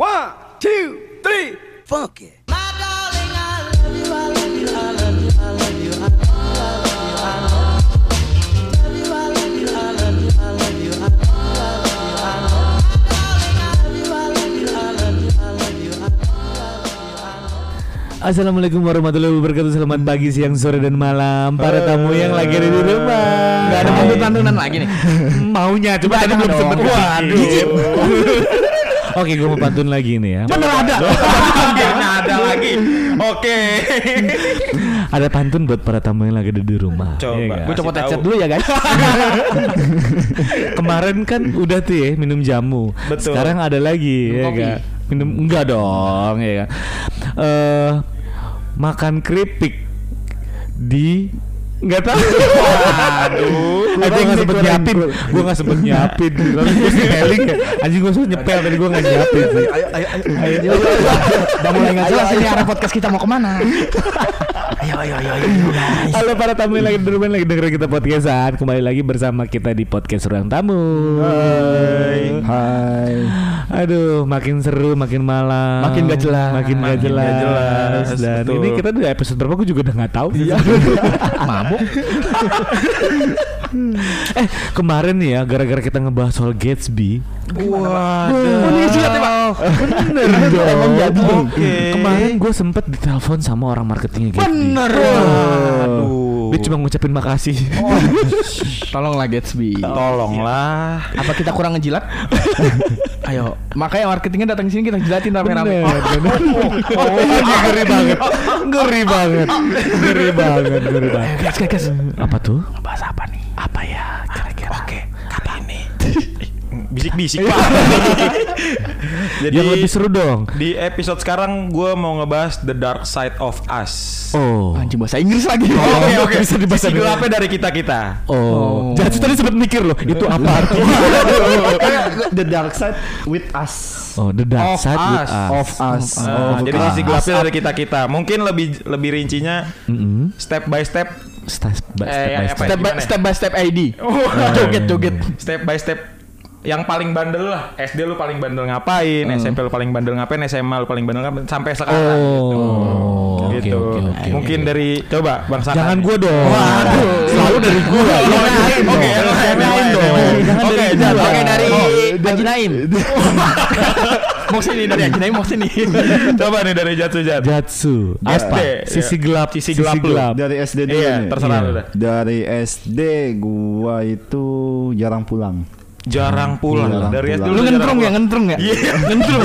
One, two, three, funk it. Assalamualaikum warahmatullahi wabarakatuh Selamat pagi, siang, sore, dan malam Para tamu yang lagi ada di rumah Gak ada pantun-pantunan lagi nih. Maunya, cuma tadi belum sempet Waduh. Oke, gue mau pantun lagi nih ya Bener ada. Gak ada lagi. Oke. Ada pantun buat para tamu yang lagi ada di rumah Coba. Gue headset tahu. dulu ya guys. Kemarin kan udah tuh ya minum jamu Betul. Sekarang ada lagi Minum ya kopi. Minum, enggak dong ya kan Eh, Makan keripik Di Nggak tahu Aduh. Eh gue gak sempet nyiapin Gue gak sempet nyiapin Lalu gue spelling ya Anjing gue suruh nyepel Tadi gue gak nyiapin sih Ayo ayo ayo. ayo. Udah mulai nggak jelas ini arah podcast kita mau ke mana? Ayo ayo ayo ayo. Halo para tamu yang lagi di rumah Lagi dengerin kita podcastan Kembali lagi bersama kita di podcast Ruang Tamu Hai Hai. Aduh makin seru makin malam Makin gak jelas. Makin gak Makin gak jelas, jelas, Dan betul. ini kita udah episode berapa Gue juga udah gak tahu Iya. Mabuk. Eh kemarin nih ya Gara-gara kita ngebahas soal Gatsby Waduh. Oh, ini ya, Pak? Bener dong Emang jadi dong. Oke. Kemarin gue sempet ditelepon sama orang marketingnya Gatsby Bener. Aduh. Dia cuma ngucapin makasih Tolonglah Gatsby. Tolonglah. Apa kita kurang ngejilat? Ayo, makanya marketingnya datang sini kita jilatin rame-rame. Bener, bener. Oh, ngeri banget Ngeri banget Ngeri banget Ngeri banget Gas gas gas. Apa tuh? Bahas apa nih? Apa ya kira-kira Oke. Bisik-bisik Pak. Jadi Yang lebih seru dong di episode sekarang gue mau ngebahas The Dark Side of Us. Oh Anjing bahasa Inggris lagi. Oke oke. Bisa dibahas Sisi dulu. gelapnya dari kita kita. Oh, Jadi tadi sempat mikir loh Itu apa artinya The Dark Side with Us. Oh the dark Of side with us. us Of Us. Nah, Oh, jadi sisi gelapnya dari kita kita. Mungkin lebih lebih rincinya Mm-mm. step by step. Step by Eh, step ya, by step Step by step by step ID. Oh, Joget joget. step by step yang paling bandel lah SD lu paling bandel ngapain SMP lu paling bandel ngapain SMA lu paling bandel ngapain sampai sekarang Oh Oke gitu oke oke mungkin dari coba bang Sakan Jangan gua dong Waduh. Selalu dari lain Oke, Oke. Oke dari Haji Naim. mau sini dari Haji Naim mau sini. coba nih dari Jatsu Jat Jatsu SD, Apa? ya. Sisi gelap Sisi gelap. Dari SD dulu iya terserah Iya. Dari SD gua itu jarang pulang. Jarang pulang Jarang dari SD pulang. Lu jarang ngentrung ya ngentrung ya? Iya. Ngentrung.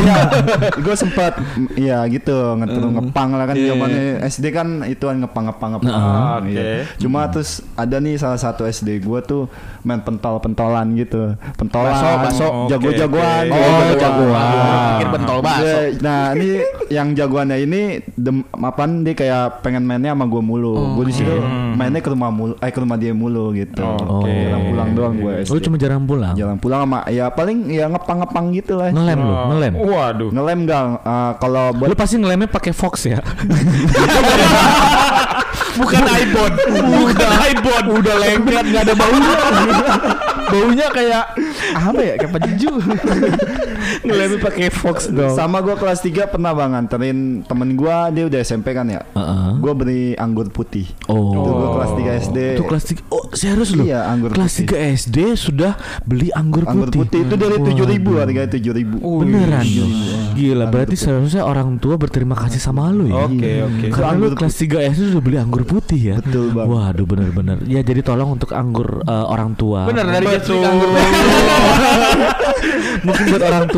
gue sempat ya gitu ngeterung ngepang lah kan Iya. zamannya SD kan itu kan ngepang ngepang ngepang. Ah, oke. Iya. Cuma terus ada nih salah satu SD gua tuh main pentol pentolan gitu. Pentolan. Baso, baso. Oke, Jago-jagoan. oke. Oh, jagoan. Pikir pentol baso. Iya, Nah ini yang jagoannya ini dem, apaan dia kayak pengen mainnya sama gue mulu. gue di situ mainnya ke rumah mulu, eh ke rumah dia mulu gitu. Oke. Jarang pulang doang gue SD. Lu cuma jarang pulang Jarang pulang sama ya paling ya ngepang-ngepang gitu lah. Ngelem lu Ngelem waduh Ngelem gak? Eh, kalau buat Lu pasti ngelemnya pakai Fox ya Bukan iPhone. Bukan iPhone. Udah lengket nggak ada baunya. Baunya kayak apa ya? Kayak peju. Ngelemnya pakai Fox dong sama gue kelas 3 pernah bang nganterin temen gue dia udah SMP kan ya. Heeh. Gue beli anggur putih. Itu Oh gue kelas 3 SD. Itu kelas 3 Oh serius lu? Iya, anggur Kelas putih. 3 SD sudah beli anggur putih Anggur putih itu dari tujuh ribu harganya tujuh ribu. Beneran dong Gila berarti seharusnya orang tua berterima kasih sama lu ya Oke, Iya. oke. Karena lu Anggur kelas 3 SD sudah beli anggur putih ya Betul, Bang. Waduh bener-bener Ya jadi tolong untuk anggur eh, orang tua Bener dari anggur. Mungkin buat orang tua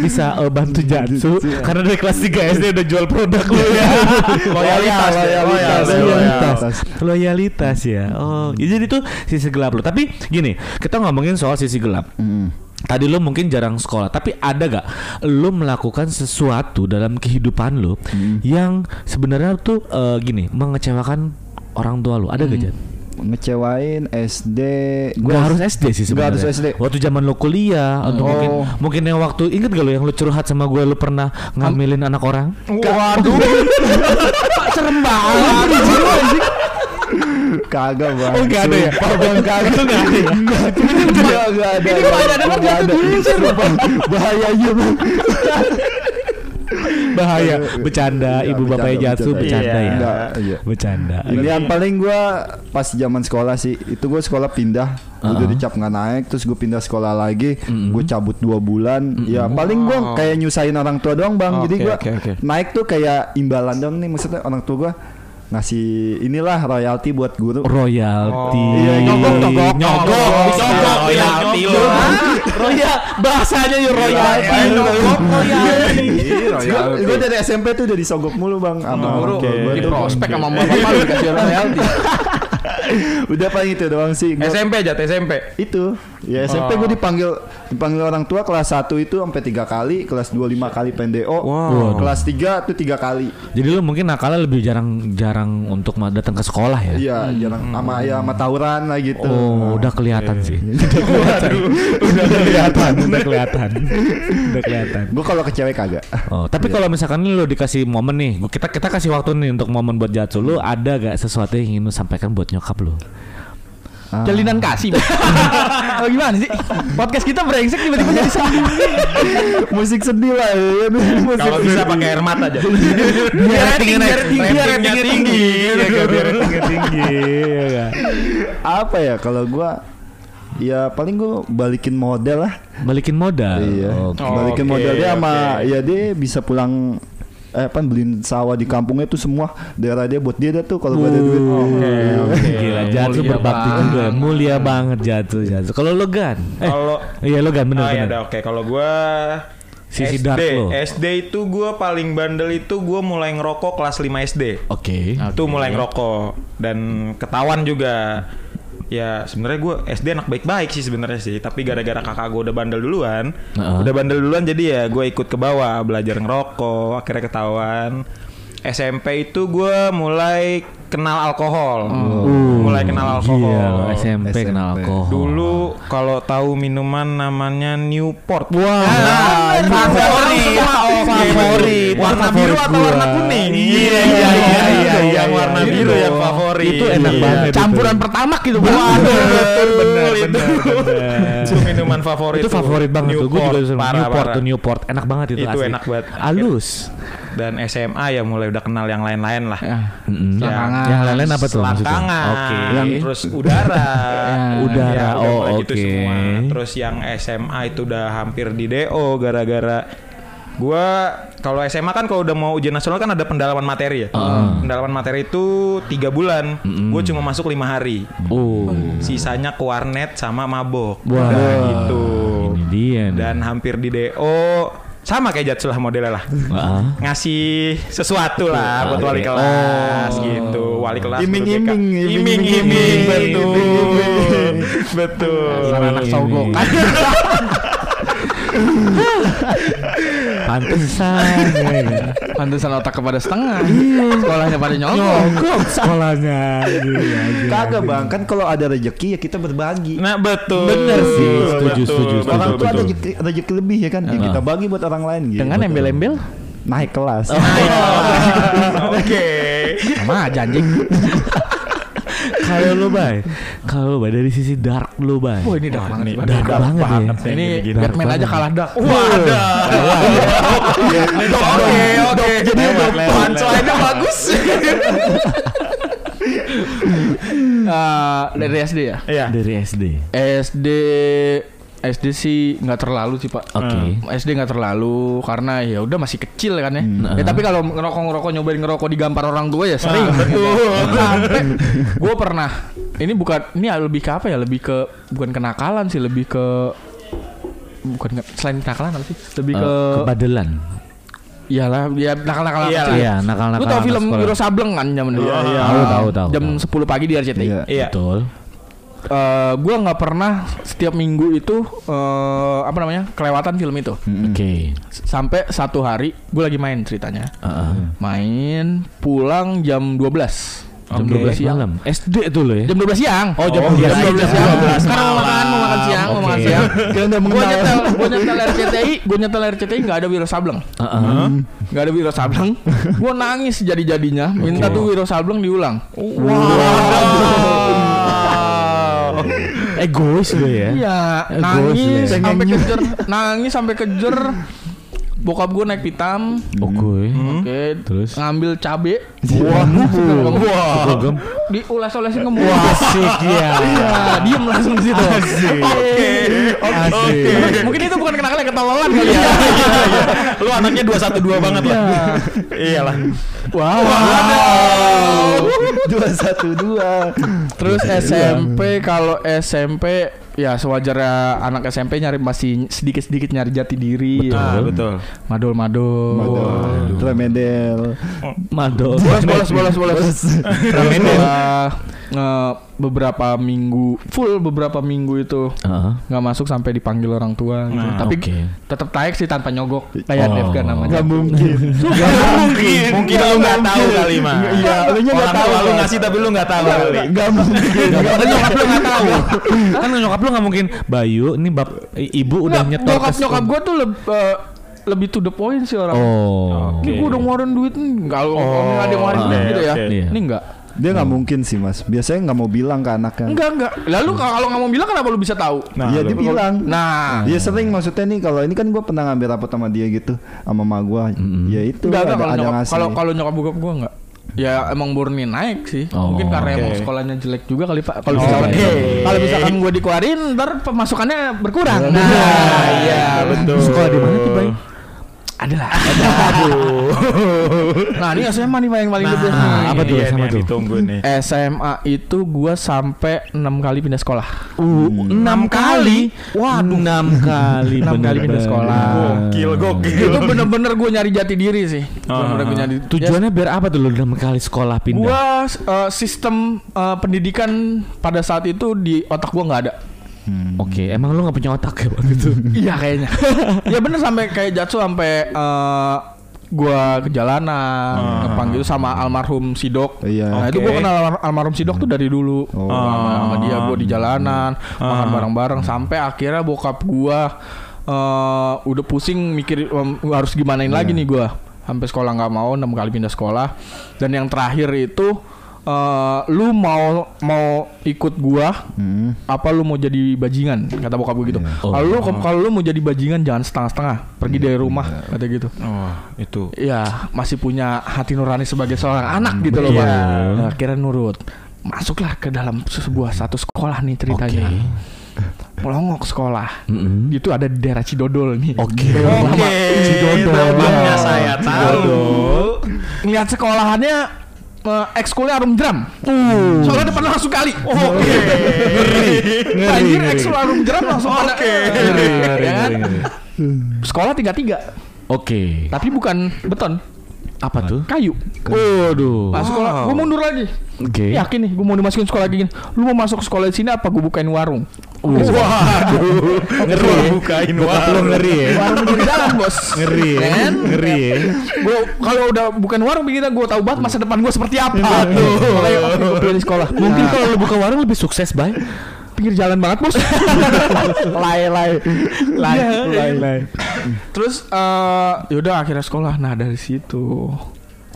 bisa eh, bantu Jatsu. Karena dari kelas 3 SD udah jual produk lu ya. Loyalitas, ya, loyalitas, Loyalitas. loyalitas. Ya. Oh ya jadi itu sisi gelap lu. Tapi gini Kita ngomongin soal sisi gelap. Mm. Tadi lu mungkin jarang sekolah, tapi ada gak lu melakukan sesuatu dalam kehidupan lu yang sebenarnya tuh eh, gini mengecewakan orang tua lu? Ada gak Jan? Ngecewain SD. Gak harus SD sih Gak sebenarnya. harus SD. Waktu zaman lu kuliah atau Oh. mungkin mungkin yang waktu inget gak lu yang lu curhat sama gue lu pernah ngambilin anak orang? waduh Pak serem banget. Kagak bang. Oh, nggak ada ya? Sumpah, bang kagak. Itu nggak ada ya? Enggak, enggak ada. Ini kalau ada jatuh dulu, nggak ada. jatuh dulu, Sumpah, Bahaya bang. Bahaya. Bercanda, Iya, ibu bapaknya bercanda, Jatsu bercanda. bercanda ya. Enggak, iya. Bercanda. Ini yang paling gua pas zaman sekolah sih itu gua sekolah pindah udah Uh-uh. dicap nggak naik terus gue pindah sekolah lagi gue cabut dua bulan ya paling gua kayak nyusahin orang tua doang bang jadi Oke, gua oke, oke. naik tuh kayak imbalan dong nih maksudnya orang tua gua ngasih inilah royalti buat guru. Royalti. Iya, nyogok, nyogok, nyogok, nyogok, royalti. Royal, bahasanya ya royalti. Nyogok, royalti. gue dari SMP tuh udah disogok mulu bang. Sama Guru. di prospek sama bapak lu dikasih royalti. udah paling itu doang sih. SMP aja SMP. itu ya SMP gue dipanggil dipanggil orang tua kelas 1 itu sampai tiga kali kelas 2 lima kali PNDO Wow. kelas 3 tuh tiga kali Jadi lu mungkin nakalnya lebih jarang-jarang untuk datang ke sekolah ya? iya jarang sama ya sama tawuran lah gitu Oh, udah kelihatan sih. Udah kelihatan. udah kelihatan, udah kelihatan. Udah kelihatan. gue kalau ke cewek kagak Oh, tapi kalau misalkan lu dikasih momen nih, kita kita kasih waktu nih untuk momen buat Jatsu, lu ada gak sesuatu yang ingin lu sampaikan buat nyokap lu? Jalinan kasih. Oh, gimana sih? Podcast kita brengsek tiba-tiba jadi sedih. musik sedih lah ya musik Kalau bisa pakai air mata aja. Biar ratingnya naik, biar ratingnya tinggi. biar ratingnya tinggi, apa ya kalau gue ya paling gue balikin model lah Balikin modal. iya Oke. balikin Oke, model dia sama ya dia bisa pulang eh apa beliin sawah di kampungnya tuh semua daerah dia buat dia dah tuh kalau gak ada duit Gila Jatsu Mulia berbakti banget. juga, mulia banget Jatsu, Jatsu. Kalau lu gan, eh, Kalau iya lu gan bener Ah ya bener. udah oke kalau gua Sisi SD, dark lo. SD itu gua paling bandel itu gua mulai ngerokok kelas 5 SD. Oke. Itu mulai ngerokok dan ketahuan juga. Ya sebenarnya gue SD anak baik-baik sih sebenarnya sih, tapi gara-gara kakak gue udah bandel duluan, Heeh. udah bandel duluan jadi ya gue ikut ke bawah belajar ngerokok, akhirnya ketahuan. SMP itu gue mulai kenal alkohol, mulai kenal alkohol. Gila, SMP, SMP. kenal alkohol. Dulu kalau tahu minuman namanya Newport. Wah, favorit. favorit. Warna biru atau warna kuning? Iya iya iya iya yang warna biru yang favorit. Itu enak Iya. banget. Campuran pertama gitu, Bang. Betul, bener, bener, bener. Itu minuman favorit. itu favorit banget tuh. Gue juga Newport Newport. Enak banget itu. Itu enak banget. Halus. Dan SMA ya mulai udah kenal yang lain-lain lah. Mm-mm. Selangkangan. Yang lain-lain apa tuh maksudnya? Oke. terus udara, Udara, Ya, oh, gitu oke. semua. Terus yang SMA itu udah hampir di DO gara-gara gua kalau SMA kan kalau udah mau ujian nasional kan ada pendalaman materi ya. Pendalaman materi itu tiga bulan, gue cuma masuk lima hari. Oh. Sisanya ke warnet sama mabok. Wah. Udah gitu. Ini dia nih. Dan hampir di DO sama kayak Jatsul lah modelnya lah. Heeh. Ngasih sesuatu lah buat wali Oke. kelas gitu. Wali kelas Iming-iming, iming iming-iming, iming betul. Betul. anak sogokan. Pantesan. ya kan? Pantesan otak kepada setengah. Sekolahnya pada nyogok. Sekolahnya. Gila, gila. kagak bang kan kalau ada rezeki ya kita berbagi Nah betul. Bener sih. Betul, Setuju, setuju, orang tuh ada rezeki, rezeki lebih ya kan ya kita bagi buat orang lain gitu Dengan embel-embel naik kelas Oke. sama aja anjing. Kalau lu bay, kalau lu bay dari sisi dark lu bay. Wah, ini dark banget. Bang. dark, banget, ya. Ini Dark Batman banget. aja kalah dark. Wadah. Oke oke. Jadi punchline-nya bagus. Eh, dari SD ya? Iya. Dari SD. SD SD sih nggak terlalu sih pak. Oke. SD nggak terlalu karena ya udah masih kecil kan ya. Ya tapi kalau ngerokok ngerokok nyobain ngerokok digampar orang tua ya sering. betul. Sampai gue pernah. Ini bukan ini lebih ke apa ya? Lebih ke bukan kenakalan sih, lebih ke bukan ke- selain kenakalan apa sih? Lebih ke Eh, kebadelan. iyalah ya nakal-nakal Iyalah. kecil. Iya, nakal-nakal. Lu tau film. Wiro Sableng kan zaman dulu? iya. Tahu, tahu, tahu. Jam tahu. 10 pagi di RCTI. Iya. Iya. Betul. Eh, gua nggak pernah setiap minggu itu eh, apa namanya kelewatan film itu. Oke. S- sampai satu hari gue lagi main ceritanya. Heeh. main pulang jam 12 jam Jam 12 siang. malam. SD tuh lo ya. jam 12 siang. Oh, jam jam 12 12 siang. siang 12 karena mau makan mau makan siang mau makan siang. Kalian udah gue mengenal. nyetel gue nyetel RCTI gue nyetel RCTI nggak ada Wiro Sableng. Heeh. nggak ada Wiro Sableng. Gue nangis jadi jadinya minta tuh Wiro Sableng diulang Egois lo ya. Iya, nangis ya. sampai kejer, nangis sampai kejer. bokap gue naik pitam. Oke. Oke, Terus? ngambil cabe. Wah, Gem. diulas-ulasin ke mulut. Asik ya. Iya, diem langsung di situ. Asik. Oke. Asik. Mungkin itu bukan kenakalan ketololan kali ya. Lu anaknya 212 banget lah. Iyalah. Wow. Dua satu dua. Terus SMP kalau SMP ya sewajarnya anak SMP nyari masih sedikit-sedikit nyari jati diri. Ah, ya. betul. Madol-madol. Waduh. Remedel. Madol. Bolos, bolos, bolos, bolos. Nge beberapa minggu full beberapa minggu itu Heeh. nggak masuk sampai dipanggil orang tua gitu. Nah, tapi oke. tetap taek sih tanpa nyogok kayak Oh. Devgan namanya Gak mungkin. mungkin mungkin lu nggak tahu kali mah Iya, lu nya nggak tahu, lu ngasih tapi lu nggak tahu kali Gak mungkin. Kan nyokap lu nggak tahu. kan nyokap lu nggak mungkin Bayu ini bab ibu udah Nggak, nyetor nyokap nyokap gue tuh lebih lebih to the point sih orang Oh. ini gue udah ngeluarin duit nih kalau nggak ada yang ngeluarin duit gitu ya. Iya. ini enggak Dia nggak mungkin sih mas. Biasanya nggak mau bilang ke anaknya. enggak enggak lalu kalau nggak mau bilang kenapa lu bisa tahu Nah, Iya lu- dia bilang. nah Dia sering maksudnya nih kalau ini kan gue pernah ngambil rapot sama dia gitu sama mama gue. Ya itu enggak enggak ada, kalau ada nyokap ngasih. kalau kalau nyokap bokap gue enggak ya emang murni naik sih Oh, mungkin karena oke. emang sekolahnya jelek juga kali pak kalau Oh, misalkan oke. kalau misalkan gue dikeluarin ntar pemasukannya berkurang Nah, nah iya betul. Sekolah di mana tuh, Bay? Adalah nah ini SMA nih yang paling gede Nah, nih. apa tuh iya SMA nih yang tuh? Eh, Ditunggu nih. SMA itu gua sampai enam kali pindah sekolah. Uh, enam kali. Waduh, enam kali. Enam kali pindah sekolah. Gokil, gokil. Itu bener-bener gua nyari jati diri sih. Bener-bener gua nyari. Tujuannya biar apa tuh lu enam kali sekolah pindah? Gua eh, sistem eh, pendidikan pada saat itu di otak gua nggak ada. Oke, emang lu gak punya otak ya waktu itu? Iya kayaknya. ya bener sampai kayak Jatsu sampai eh, gua ke jalanan, ngepang gitu sama almarhum Sidok. Iya. Nah, itu Oke. gua kenal almar- almarhum Sidok tuh dari dulu. Oh. sama, sama dia gua di jalanan, makan bareng-bareng sampai akhirnya bokap gua eh, udah pusing mikir em, harus gimanain lagi nih gua. Sampai sekolah nggak mau, enam kali pindah sekolah. Dan yang terakhir itu eh, lu mau mau ikut gua Hmm. apa lu mau jadi bajingan? Kata bokap gue gitu. Oh. kalau lu kalau lu mau jadi bajingan jangan setengah-setengah. Pergi dari rumah kata gitu. Oh, itu. Iya masih punya hati nurani sebagai seorang anak gitu loh Iya. pak nah, akhirnya nurut. Masuklah ke dalam sebuah satu sekolah nih ceritanya. Melongok sekolah. Mm-mm. itu ada di daerah Cidodol nih. Oke. Oke, namanya saya tahu. ngeliat sekolahannya ekskulnya arum jeram soalnya depan langsung kali oke ngeri anjir ekskul arum jeram langsung ada Ngeri, ngeri, kan? ngeri, ngeri. sekolah tiga tiga Oke. tapi bukan beton Apa tuh? kayu Waduh. Pas sekolah, gue mundur lagi. Oke. Yakin nih, gue mau dimasukin sekolah gini. Lu mau masuk sekolah di sini apa gue bukain warung? Waduh. Ngeri. ya. bukain Bokap lu ngeri ya. Warung pinggir jalan bos. Ngeri ya. Kan? Ngeri ya. Gue kalau udah bukan warung begini gue tahu banget masa depan gue seperti apa. Makanya gue pilih sekolah. Mungkin kalau lu buka warung lebih sukses, Bay. pinggir jalan banget bos. Lay lay. Lay, Iya. lay, lay. Terus eh yaudah akhirnya sekolah. Nah dari situ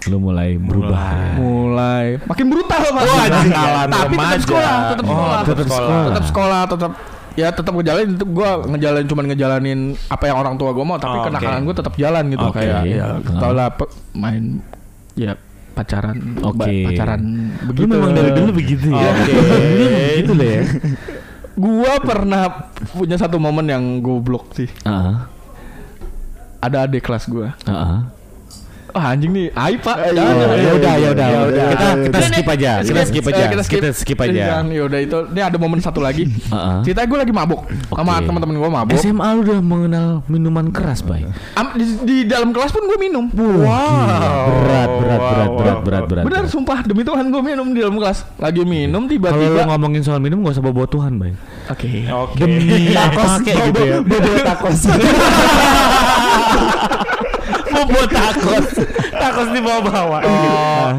Lu mulai berubah. mulai makin brutal pak. Nakalan Tapi tetap sekolah, tetap Oh, sekolah, tetap sekolah. tetap sekolah, tetap ya tetap ngejalanin itu gue ngejalanin cuman ngejalanin apa yang orang tua gue mau tapi Oh, kenakalan gue tetap jalan gitu Oke. kayak ya Ah. tau lah main ya pacaran Oke. ba- pacaran Lu begitu memang dari dulu begitu ya. Oke. Lu begitu lah ya. gue pernah punya satu momen yang goblok sih Heeh. ada adik kelas gue Heeh. Ah anjing nih aib pak Eh. Ya udah, ya udah. Ya udah. Kita kita skip aja. ini, Kita skip aja. eh, kita skip, aja. Ya udah itu ini ada momen satu lagi Heeh. cerita gue lagi mabuk sama Oke. teman-teman gue mabuk SMA lu udah mengenal minuman keras. Am- di, dalam kelas pun gue minum Berat, berat, berat, berat, berat, berat. Bener berat. sumpah demi Tuhan gue minum di dalam kelas Lagi minum Kalau lu tiba-tiba ngomongin soal minum gak usah bawa Tuhan, Bay. Oke Oke. Demi Takos pakai gitu ya. Bobo takos. Bobo takos. takos di bawah-bawah. Oh,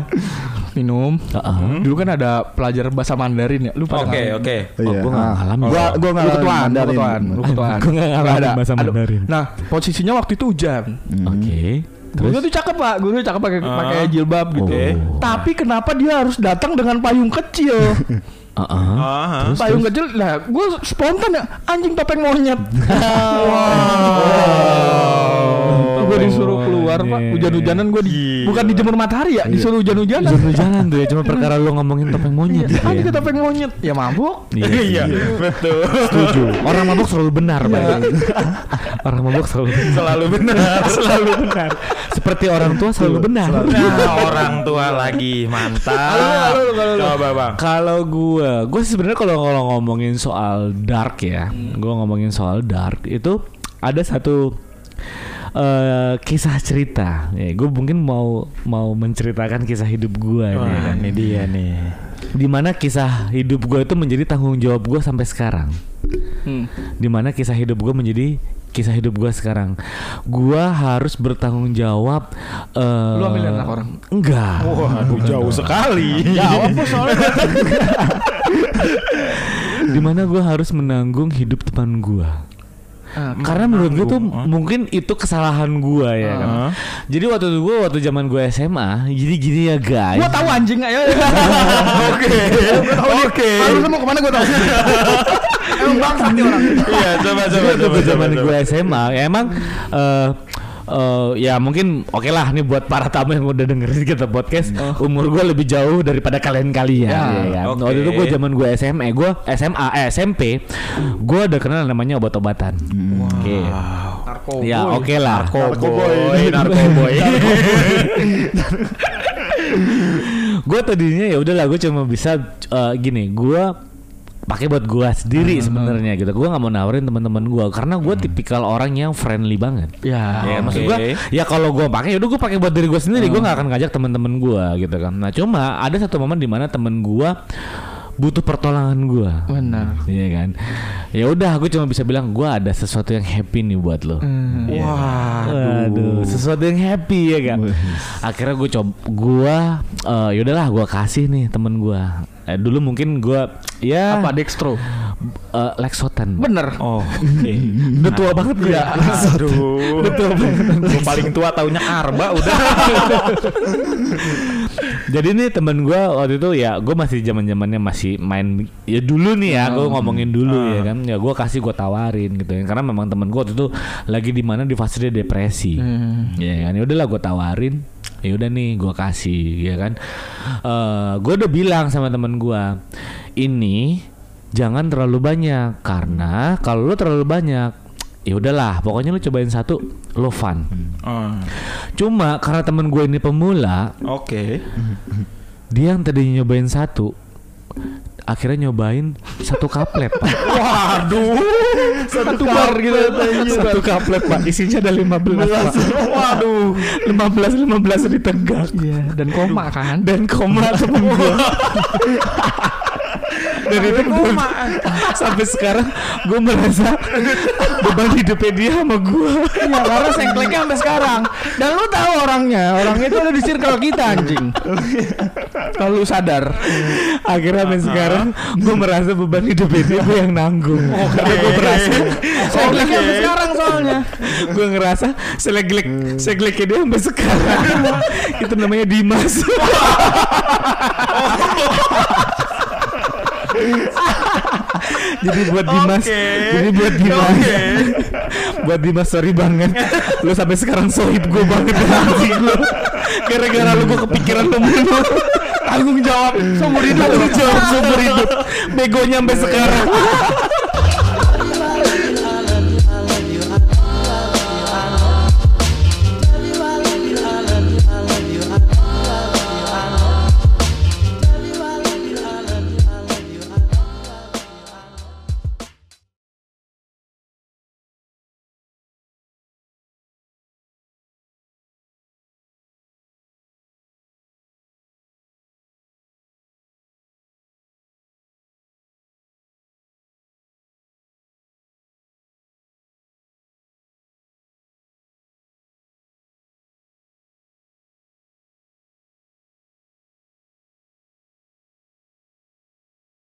Minum Heeh. Dulu kan ada pelajar bahasa Mandarin ya Lu pada Oke, oke. Oh, gua nggak ngalamin. Gua gua Lu ngalamin ketuaan, Mandarin. ketuaan, lu ketuaan. Gua nggak ngalamin Nggak ada. bahasa Mandarin. Nah posisinya waktu itu hujan Oke. Guru tuh cakep pak, guru tuh cakep pakai pakai jilbab gitu. Oke. Tapi kenapa dia harus datang dengan payung kecil? Heeh. Aha. Terus, payung terus? kecil, lah gue spontan ya anjing topeng monyet. Oh. Gue disuruh keluar pak Iya. hujan-hujanan gue di Gila. bukan dijemur matahari ya disuruh hujan-hujanan Hujan-hujanan tuh ya Cuma perkara lu ngomongin topeng monyet Iya, gitu kan kita pengen monyet ya mabuk Iya, betul. setuju. Orang mabuk selalu benar, Pak. orang mabuk selalu benar. Selalu benar. selalu benar. Seperti orang tua selalu benar. Nah, orang tua lagi mantap. Coba bang. Kalau gue, gue sebenarnya kalau kalau ngomongin soal dark ya, gue ngomongin soal dark itu ada satu eh, kisah cerita. Ya, gue mungkin mau mau menceritakan kisah hidup gue nih. Wah, kan. ini dia nih. Di mana kisah hidup gue itu menjadi tanggung jawab gue sampai sekarang. Hmm. Di mana kisah hidup gue menjadi kisah hidup gue sekarang. Gue harus bertanggung jawab. eh, Lu ambil anak orang? Enggak. Waduh jauh sekali. jawab soalnya Di mana gue harus menanggung hidup teman gue. Ah, Karena menurut gue tuh ah. mungkin itu kesalahan gue ya kan. Ah. Jadi waktu itu gue waktu zaman gue SMA, jadi gini ya guys. Gua tahu anjing ayo. Oke. Oke. Lu mau ke mana gua tahu. Emang bangsat nih orang. Iya, coba coba waktu coba. zaman gue. SMA, ya emang eh eh, ya mungkin oke lah nih buat para tamu yang udah dengerin kita podcast umur gue lebih jauh daripada kalian kalian Ya, ya, kan? oke. waktu itu gue zaman gue SMA gue SMA eh, SMP gue udah kenal namanya obat-obatan oke Narkoboy. ya oke lah Narkoboy, narkoboy. gue tadinya ya udahlah gue cuma bisa eh, gini gue pakai buat gue sendiri sebenarnya gitu gue nggak mau nawarin teman-teman gue karena gue tipikal orang yang friendly banget Ya. Ya, Oke. maksud gua ya kalau gua pakai udah gua pakai buat diri gua sendiri, gua nggak akan ngajak teman-teman gua gitu kan. Nah, cuma ada satu momen di mana temen gua butuh pertolongan gua. Benar. Iya kan. Ya udah, aku cuma bisa bilang gua ada sesuatu yang happy nih buat lo. Hmm. Wah, Aduh, sesuatu yang happy ya kan. Akhirnya gue coba, gua eh, yaudahlah gua kasih nih temen gua. Eh, dulu mungkin gua ya Apa Dextro? eh, Lexotan. Bener. Oh, oke. Udah tua banget gue ya. Aduh. Betul Gue paling tua taunya Arba udah. Jadi nih temen gue waktu itu ya gue masih zaman zamannya masih main ya dulu nih ya gue ngomongin dulu ya kan ya gue kasih gue tawarin gitu ya karena memang temen gue waktu itu lagi di mana di fase dia depresi ya kan ya udahlah gue tawarin ya udah nih gue kasih ya kan? Eh gue udah bilang sama temen gue ini jangan terlalu banyak karena kalau lu terlalu banyak ya udahlah pokoknya lu cobain satu lo fun. Oh, cuma karena temen gue ini pemula Oke. dia yang tadinya nyobain satu akhirnya nyobain satu kaplet pak Waduh. Satu bar gitu. satu kaplet pak isinya ada 15 pak Waduh. 15 15 ditegak Iya, dan koma kan. dan koma temen gua dan itu gua, sampai sekarang gue merasa beban hidupnya dia sama gue Iya, karena sengkleknya sampai sekarang. Dan lu tahu orangnya, orangnya itu ada di circle kita anjing. Kalau lu sadar. akhirnya sampai sekarang gue merasa beban hidupnya dia gue yang nanggung. Karena gue merasa Sengkleknya sampai sekarang soalnya. gue ngerasa seleglek selegleknya dia sampai sekarang. Itu namanya Dimas jadi buat Dimas. Oke. jadi buat Dimas. Oke. buat Dimas sorry banget. Lu sampai sekarang sohib gue banget dengan anjing lu. Gara-gara lu gue kepikiran lu. Mulu tanggung jawab seumur hidup tanggung jawab seumur hidup. Begonya sampai sekarang